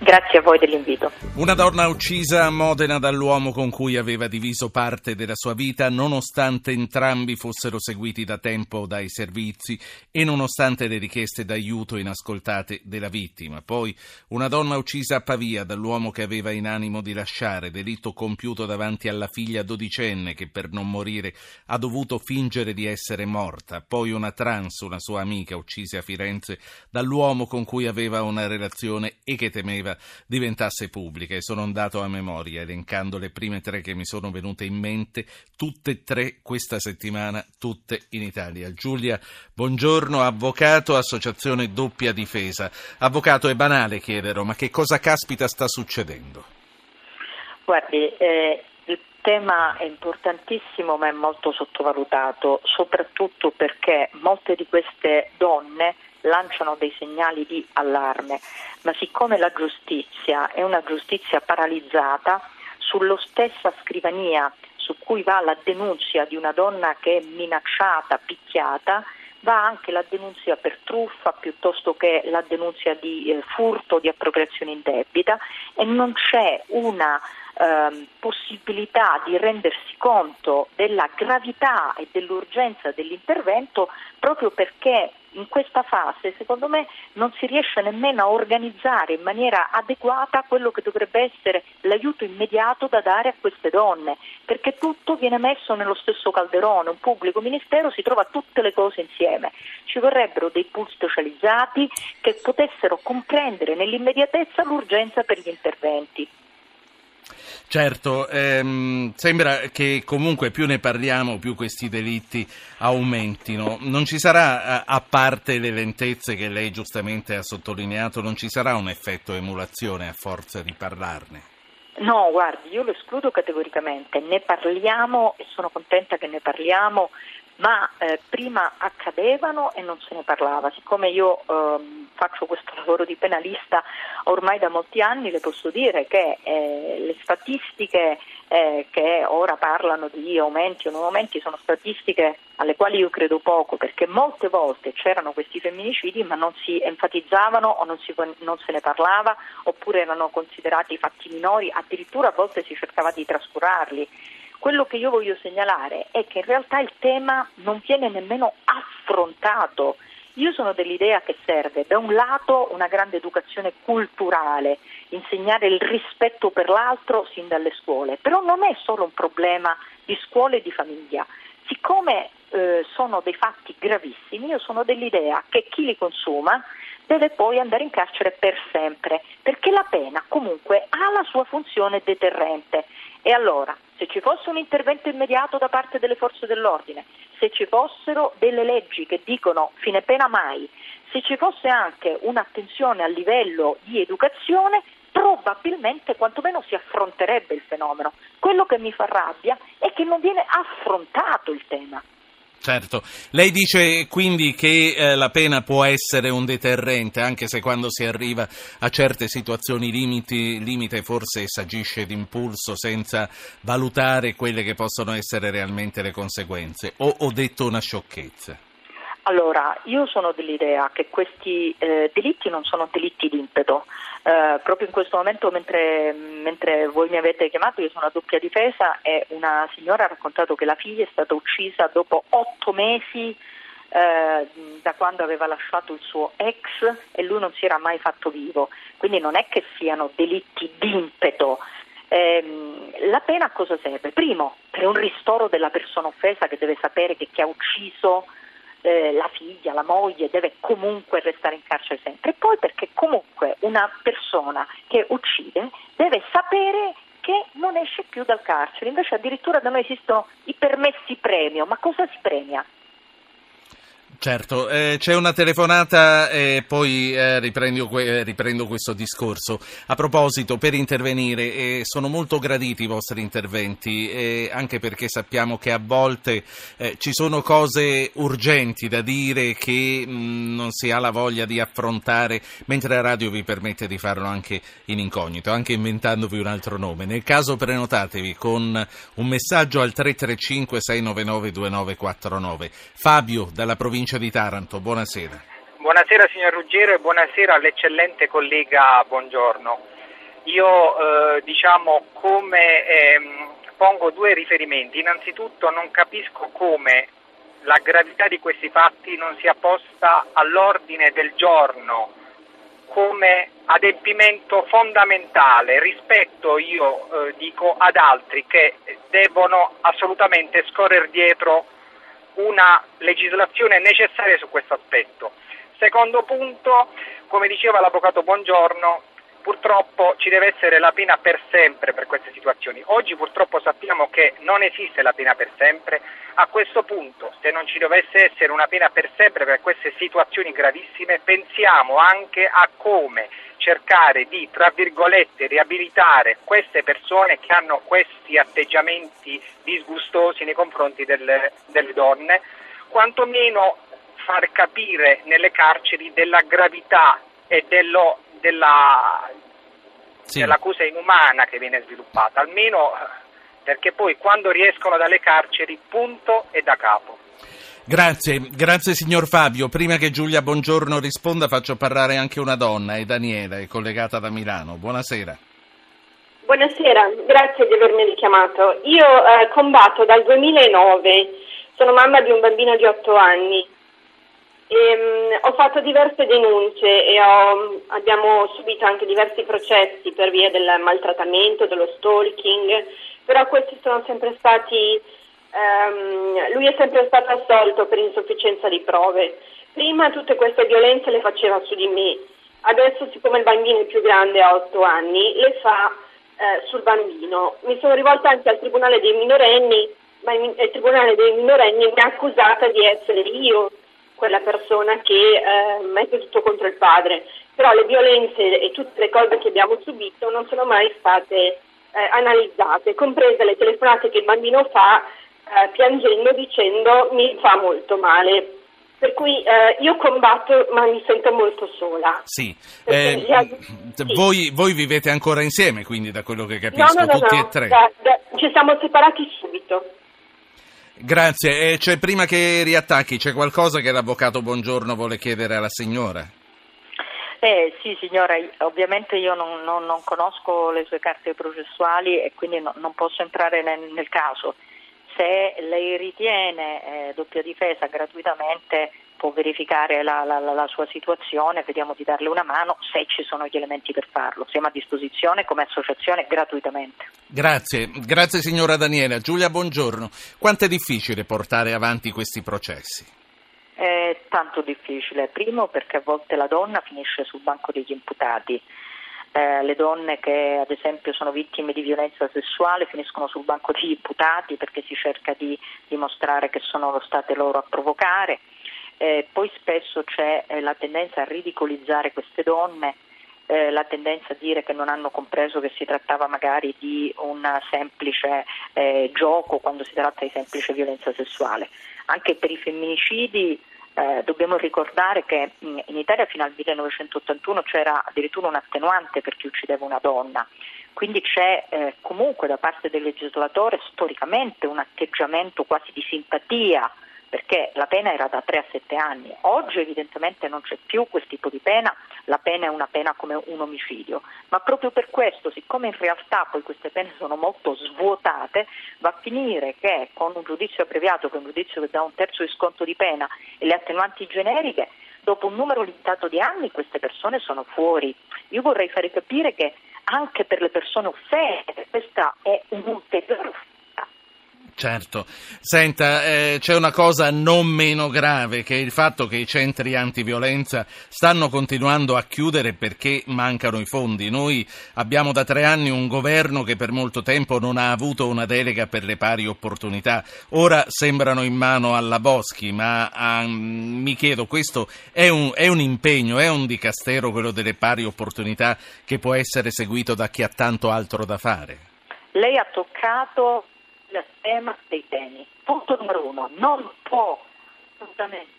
Grazie a voi dell'invito. Una donna uccisa a Modena dall'uomo con cui aveva diviso parte della sua vita, nonostante entrambi fossero seguiti da tempo dai servizi e nonostante le richieste d'aiuto inascoltate della vittima. Poi una donna uccisa a Pavia dall'uomo che aveva in animo di lasciare, delitto compiuto davanti alla figlia dodicenne che per non morire ha dovuto fingere di essere morta. Poi una trans, una sua amica, uccisa a Firenze dall'uomo con cui aveva una relazione e che temeva iniziativa diventasse pubblica e sono andato a memoria elencando le prime tre che mi sono venute in mente, tutte e tre questa settimana, tutte in Italia. Giulia, buongiorno, avvocato, associazione doppia difesa. Avvocato, è banale chiederlo, ma che cosa caspita sta succedendo? Guardi, eh, il tema è importantissimo ma è molto sottovalutato, soprattutto perché molte di queste donne lanciano dei segnali di allarme, ma siccome la giustizia è una giustizia paralizzata, sulla stessa scrivania su cui va la denunzia di una donna che è minacciata, picchiata, va anche la denunzia per truffa piuttosto che la denunzia di eh, furto, di appropriazione indebita e non c'è una eh, possibilità di rendersi conto della gravità e dell'urgenza dell'intervento proprio perché in questa fase, secondo me, non si riesce nemmeno a organizzare in maniera adeguata quello che dovrebbe essere l'aiuto immediato da dare a queste donne, perché tutto viene messo nello stesso calderone, un pubblico ministero si trova tutte le cose insieme. Ci vorrebbero dei pool specializzati che potessero comprendere nell'immediatezza l'urgenza per gli interventi. Certo, ehm, sembra che comunque più ne parliamo, più questi delitti aumentino. Non ci sarà, a parte le lentezze che lei giustamente ha sottolineato, non ci sarà un effetto emulazione a forza di parlarne? No, guardi, io lo escludo categoricamente, ne parliamo e sono contenta che ne parliamo ma eh, prima accadevano e non se ne parlava. Siccome io eh, faccio questo lavoro di penalista ormai da molti anni, le posso dire che eh, le statistiche eh, che ora parlano di aumenti o non aumenti sono statistiche alle quali io credo poco, perché molte volte c'erano questi femminicidi ma non si enfatizzavano o non, si, non se ne parlava, oppure erano considerati fatti minori, addirittura a volte si cercava di trascurarli. Quello che io voglio segnalare è che in realtà il tema non viene nemmeno affrontato. Io sono dell'idea che serve da un lato una grande educazione culturale, insegnare il rispetto per l'altro sin dalle scuole, però non è solo un problema di scuole e di famiglia. Siccome eh, sono dei fatti gravissimi, io sono dell'idea che chi li consuma deve poi andare in carcere per sempre, perché la pena comunque ha la sua funzione deterrente. E allora, se ci fosse un intervento immediato da parte delle forze dell'ordine, se ci fossero delle leggi che dicono fine pena mai, se ci fosse anche un'attenzione a livello di educazione, probabilmente quantomeno si affronterebbe il fenomeno. Quello che mi fa rabbia è che non viene affrontato il tema. Certo, lei dice quindi che eh, la pena può essere un deterrente, anche se quando si arriva a certe situazioni limiti, limite forse si agisce d'impulso senza valutare quelle che possono essere realmente le conseguenze. O ho detto una sciocchezza? Allora, io sono dell'idea che questi eh, delitti non sono delitti di impeto. Eh, proprio in questo momento, mentre, mentre, voi mi avete chiamato, io sono a doppia difesa e una signora ha raccontato che la figlia è stata uccisa dopo otto mesi eh, da quando aveva lasciato il suo ex e lui non si era mai fatto vivo. Quindi non è che siano delitti di impeto. Eh, la pena a cosa serve? Primo, per un ristoro della persona offesa che deve sapere che chi ha ucciso eh, la figlia, la moglie deve comunque restare in carcere sempre. E poi perché comunque una persona che uccide deve sapere che non esce più dal carcere. Invece addirittura da noi esistono i permessi premio. Ma cosa si premia? Certo, eh, c'è una telefonata e poi eh, riprendo, eh, riprendo, questo discorso. A proposito, per intervenire, eh, sono molto graditi i vostri interventi, anche perché sappiamo che a volte eh, ci sono cose urgenti da dire che mh, mm, non si ha la voglia di affrontare, mentre la radio vi permette di farlo anche in incognito, anche inventandovi un altro nome. Nel caso prenotatevi con un messaggio al 335 699 2949. Fabio, dalla provincia provincia di Taranto. Buonasera. Buonasera signor Ruggero e buonasera all'eccellente collega Buongiorno. Io eh, diciamo come ehm, pongo due riferimenti. Innanzitutto non capisco come la gravità di questi fatti non sia posta all'ordine del giorno come adempimento fondamentale rispetto, io eh, dico, ad altri che devono assolutamente scorrere dietro una legislazione necessaria su questo aspetto. Secondo punto, come diceva l'avvocato Buongiorno, purtroppo ci deve essere la pena per sempre per queste situazioni. Oggi purtroppo sappiamo che non esiste la pena per sempre. A questo punto, se non ci dovesse essere una pena per sempre per queste situazioni gravissime, pensiamo anche a come cercare di, tra virgolette, riabilitare queste persone che hanno questi atteggiamenti disgustosi nei confronti delle, delle donne, quantomeno far capire nelle carceri della gravità e dello, della, sì. dell'accusa inumana che viene sviluppata, almeno perché poi quando riescono dalle carceri punto e da capo. Grazie, grazie signor Fabio. Prima che Giulia Buongiorno risponda faccio parlare anche una donna, è Daniela, è collegata da Milano. Buonasera. Buonasera, grazie di avermi richiamato. Io eh, combatto dal 2009, sono mamma di un bambino di 8 anni. E, um, ho fatto diverse denunce e ho, abbiamo subito anche diversi processi per via del maltrattamento, dello stalking, però questi sono sempre stati Um, lui è sempre stato assolto per insufficienza di prove. Prima tutte queste violenze le faceva su di me, adesso siccome il bambino è più grande, ha 8 anni, le fa eh, sul bambino. Mi sono rivolta anche al Tribunale dei minorenni, ma il, il Tribunale dei minorenni mi ha accusata di essere io quella persona che eh, mette tutto contro il padre. Però le violenze e tutte le cose che abbiamo subito non sono mai state eh, analizzate, comprese le telefonate che il bambino fa eh, piangendo dicendo mi fa molto male. Per cui eh, io combatto ma mi sento molto sola. Sì, eh, sì. Voi, voi, vivete ancora insieme quindi da quello che capisco, no, no, tutti no, e tre? Da, da, ci siamo separati subito. Grazie, e cioè, prima che riattacchi c'è qualcosa che l'avvocato Buongiorno vuole chiedere alla signora? Eh, sì signora, ovviamente io non, non, non, conosco le sue carte processuali e quindi no, non posso entrare nel, nel caso se lei ritiene eh, doppia difesa gratuitamente può verificare la, la, la, sua situazione, vediamo di darle una mano se ci sono gli elementi per farlo. Siamo a disposizione come associazione gratuitamente. Grazie, grazie signora Daniela. Giulia, buongiorno. Quanto è difficile portare avanti questi processi? È tanto difficile. Primo perché a volte la donna finisce sul banco degli imputati eh, le donne che ad esempio sono vittime di violenza sessuale finiscono sul banco degli imputati perché si cerca di dimostrare che sono state loro a provocare. Eh, poi spesso c'è eh, la tendenza a ridicolizzare queste donne, eh, la tendenza a dire che non hanno compreso che si trattava magari di un semplice eh, gioco quando si tratta di semplice violenza sessuale. Anche per i femminicidi eh, dobbiamo ricordare che in Italia fino al 1981 c'era addirittura un attenuante per chi uccideva una donna, quindi c'è eh, comunque da parte del legislatore storicamente un atteggiamento quasi di simpatia perché la pena era da 3 a 7 anni. Oggi evidentemente non c'è più questo tipo di pena, la pena è una pena come un omicidio, ma proprio per questo, siccome in realtà poi queste pene sono molto svuotate, va a finire che con un giudizio abbreviato, è un giudizio che dà un terzo di sconto di pena e le attenuanti generiche, dopo un numero limitato di anni queste persone sono fuori. Io vorrei fare capire che anche per le persone offese questa è un'ulteriore Certo, senta, eh, c'è una cosa non meno grave che è il fatto che i centri antiviolenza stanno continuando a chiudere perché mancano i fondi. Noi abbiamo da tre anni un governo che per molto tempo non ha avuto una delega per le pari opportunità. Ora sembrano in mano alla Boschi, ma ah, mi chiedo, questo è un, è un impegno, è un dicastero quello delle pari opportunità che può essere seguito da chi ha tanto altro da fare? Lei ha toccato il tema dei temi. Punto numero uno, non può assolutamente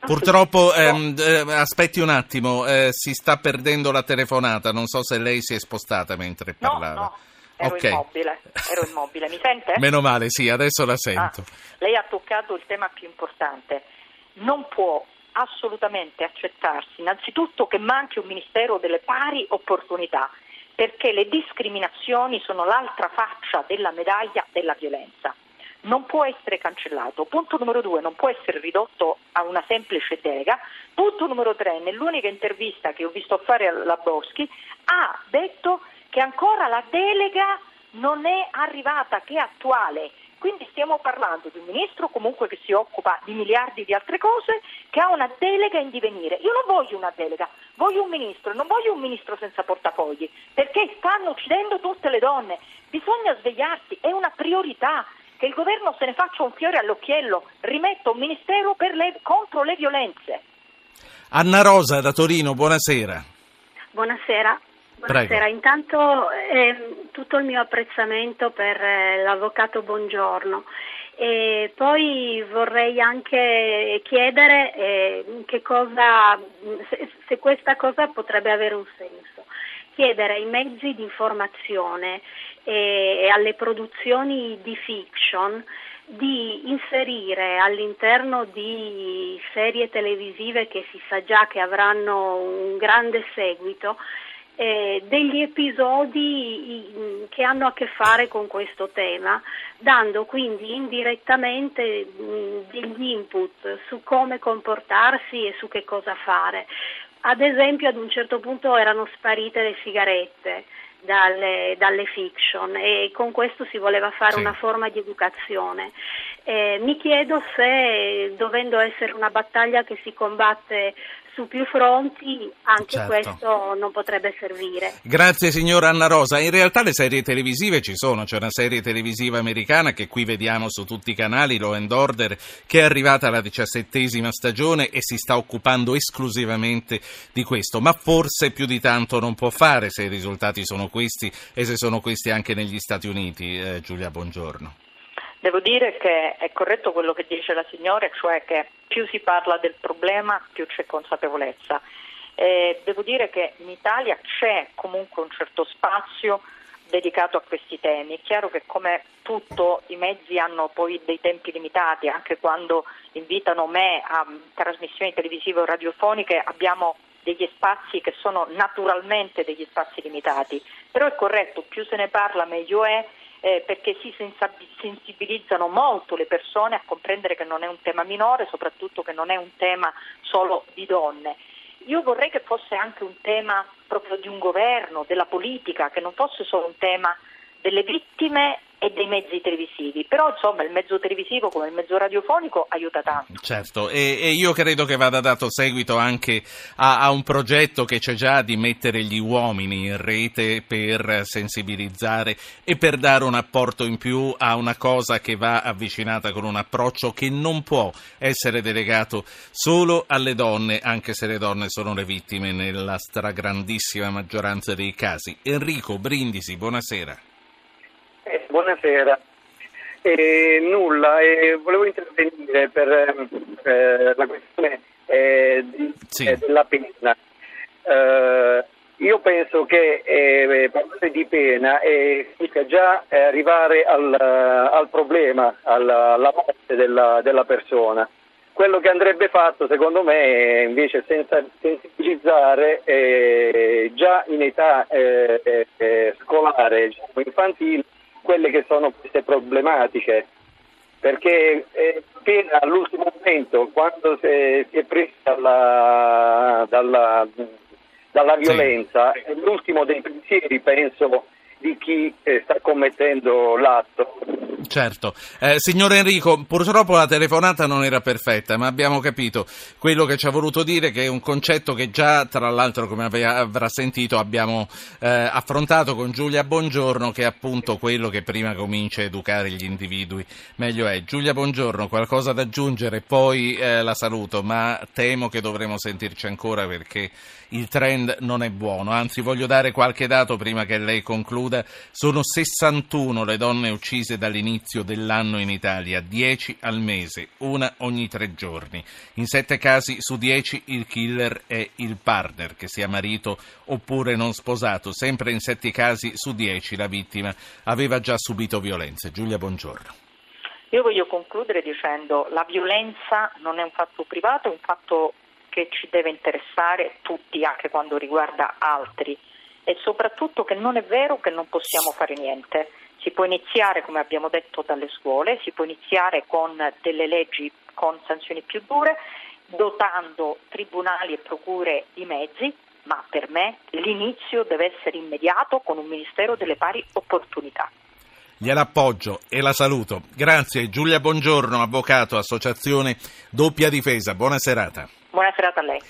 Purtroppo, ehm, eh, aspetti un attimo, eh, si sta perdendo la telefonata, non so se lei si è spostata mentre no, parlava. No, ero okay. immobile, ero immobile, mi sente? Meno male, sì, adesso la sento. Ah, lei ha toccato il tema più importante, non può assolutamente accettarsi innanzitutto che manchi un Ministero delle pari opportunità perché le discriminazioni sono l'altra faccia della medaglia della violenza. Non può essere cancellato. Punto numero due, non può essere ridotto a una semplice delega. Punto numero tre, nell'unica intervista che ho visto fare alla Boschi, ha detto che ancora la delega non è arrivata, che è attuale. Quindi stiamo parlando di un ministro comunque che si occupa di miliardi di altre cose, che ha una delega in divenire. Io non voglio una delega, voglio un ministro, non voglio un ministro senza portafogli, perché stanno uccidendo tutte le donne. Bisogna svegliarsi, è una priorità che il governo se ne faccia un fiore all'occhiello, rimetta un ministero le, contro le violenze. Anna Rosa da Torino, buonasera. Buonasera. Buonasera, Prego. intanto eh, tutto il mio apprezzamento per eh, l'avvocato Buongiorno e poi vorrei anche chiedere eh, cosa, se, se, questa cosa potrebbe avere un senso. Chiedere ai mezzi di informazione e alle produzioni di fiction di inserire all'interno di serie televisive che si sa già che avranno un grande seguito eh, degli episodi che hanno a che fare con questo tema, dando quindi indirettamente mh, degli input su come comportarsi e su che cosa fare. Ad esempio ad un certo punto erano sparite le sigarette. Dalle, dalle, fiction e con questo si voleva fare sì. una forma di educazione. Eh, mi chiedo se, dovendo essere una battaglia che si combatte su più fronti anche certo. questo non potrebbe servire. Grazie signora Anna Rosa. In realtà le serie televisive ci sono, c'è una serie televisiva americana che qui vediamo su tutti i canali, Law and Order, che è arrivata alla diciassettesima stagione e si sta occupando esclusivamente di questo, ma forse più di tanto non può fare se i risultati sono questi e se sono questi anche negli Stati Uniti. Eh, Giulia, buongiorno. Devo dire che è corretto quello che dice la signora, cioè che più si parla del problema più c'è consapevolezza. Eh, devo dire che in Italia c'è comunque un certo spazio dedicato a questi temi. È chiaro che come tutto i mezzi hanno poi dei tempi limitati, anche quando invitano me a trasmissioni televisive o radiofoniche abbiamo degli spazi che sono naturalmente degli spazi limitati, però è corretto, più se ne parla meglio è eh, perché si sensibilizzano molto le persone a comprendere che non è un tema minore, soprattutto che non è un tema solo di donne. Io vorrei che fosse anche un tema proprio di un governo, della politica, che non fosse solo un tema delle vittime e dei mezzi televisivi, però insomma il mezzo televisivo come il mezzo radiofonico aiuta tanto. Certo, e, e io credo che vada dato seguito anche a, a, un progetto che c'è già di mettere gli uomini in rete per sensibilizzare e per dare un apporto in più a una cosa che va avvicinata con un approccio che non può essere delegato solo alle donne, anche se le donne sono le vittime nella stragrandissima maggioranza dei casi. Enrico Brindisi, buonasera. Eh, buonasera. Eh, nulla, eh, volevo intervenire per eh, la questione eh, di, sì. Eh, della pena. io penso che parlare di pena significa già arrivare al, al problema, alla, alla morte della, della, persona. Quello che andrebbe fatto, secondo me, è invece senza sensibilizzare già in età scolare, diciamo, infantile, quelle che sono queste problematiche, perché eh, appena all'ultimo momento, quando si è presa dalla, dalla, dalla violenza, sì. è l'ultimo dei pensieri, penso, di chi eh, sta commettendo l'atto. Certo. Eh, signor Enrico, purtroppo la telefonata non era perfetta, ma abbiamo capito quello che ci ha voluto dire, che è un concetto che già, tra l'altro, come avrà sentito, abbiamo eh, affrontato con Giulia Buongiorno, che è appunto quello che prima comincia a educare gli individui. Meglio è. Giulia Buongiorno, qualcosa da aggiungere, poi eh, la saluto, ma temo che dovremo sentirci ancora perché il trend non è buono. Anzi, voglio dare qualche dato prima che lei concluda. Sono 61 le donne uccise dall'inizio dell'anno in Italia, 10 al mese, una ogni tre giorni. In sette casi su 10 il killer è il partner, che sia marito oppure non sposato. Sempre in sette casi su 10 la vittima aveva già subito violenze. Giulia, buongiorno. Io voglio concludere dicendo che la violenza non è un fatto privato, è un fatto che ci deve interessare tutti, anche quando riguarda altri e soprattutto che non è vero che non possiamo fare niente. Si può iniziare, come abbiamo detto, dalle scuole, si può iniziare con delle leggi con sanzioni più dure, dotando tribunali e procure di mezzi, ma per me l'inizio deve essere immediato con un Ministero delle pari opportunità. Gliela appoggio e la saluto. Grazie Giulia Buongiorno, avvocato, Associazione Doppia Difesa. Buona serata. Buona serata a lei.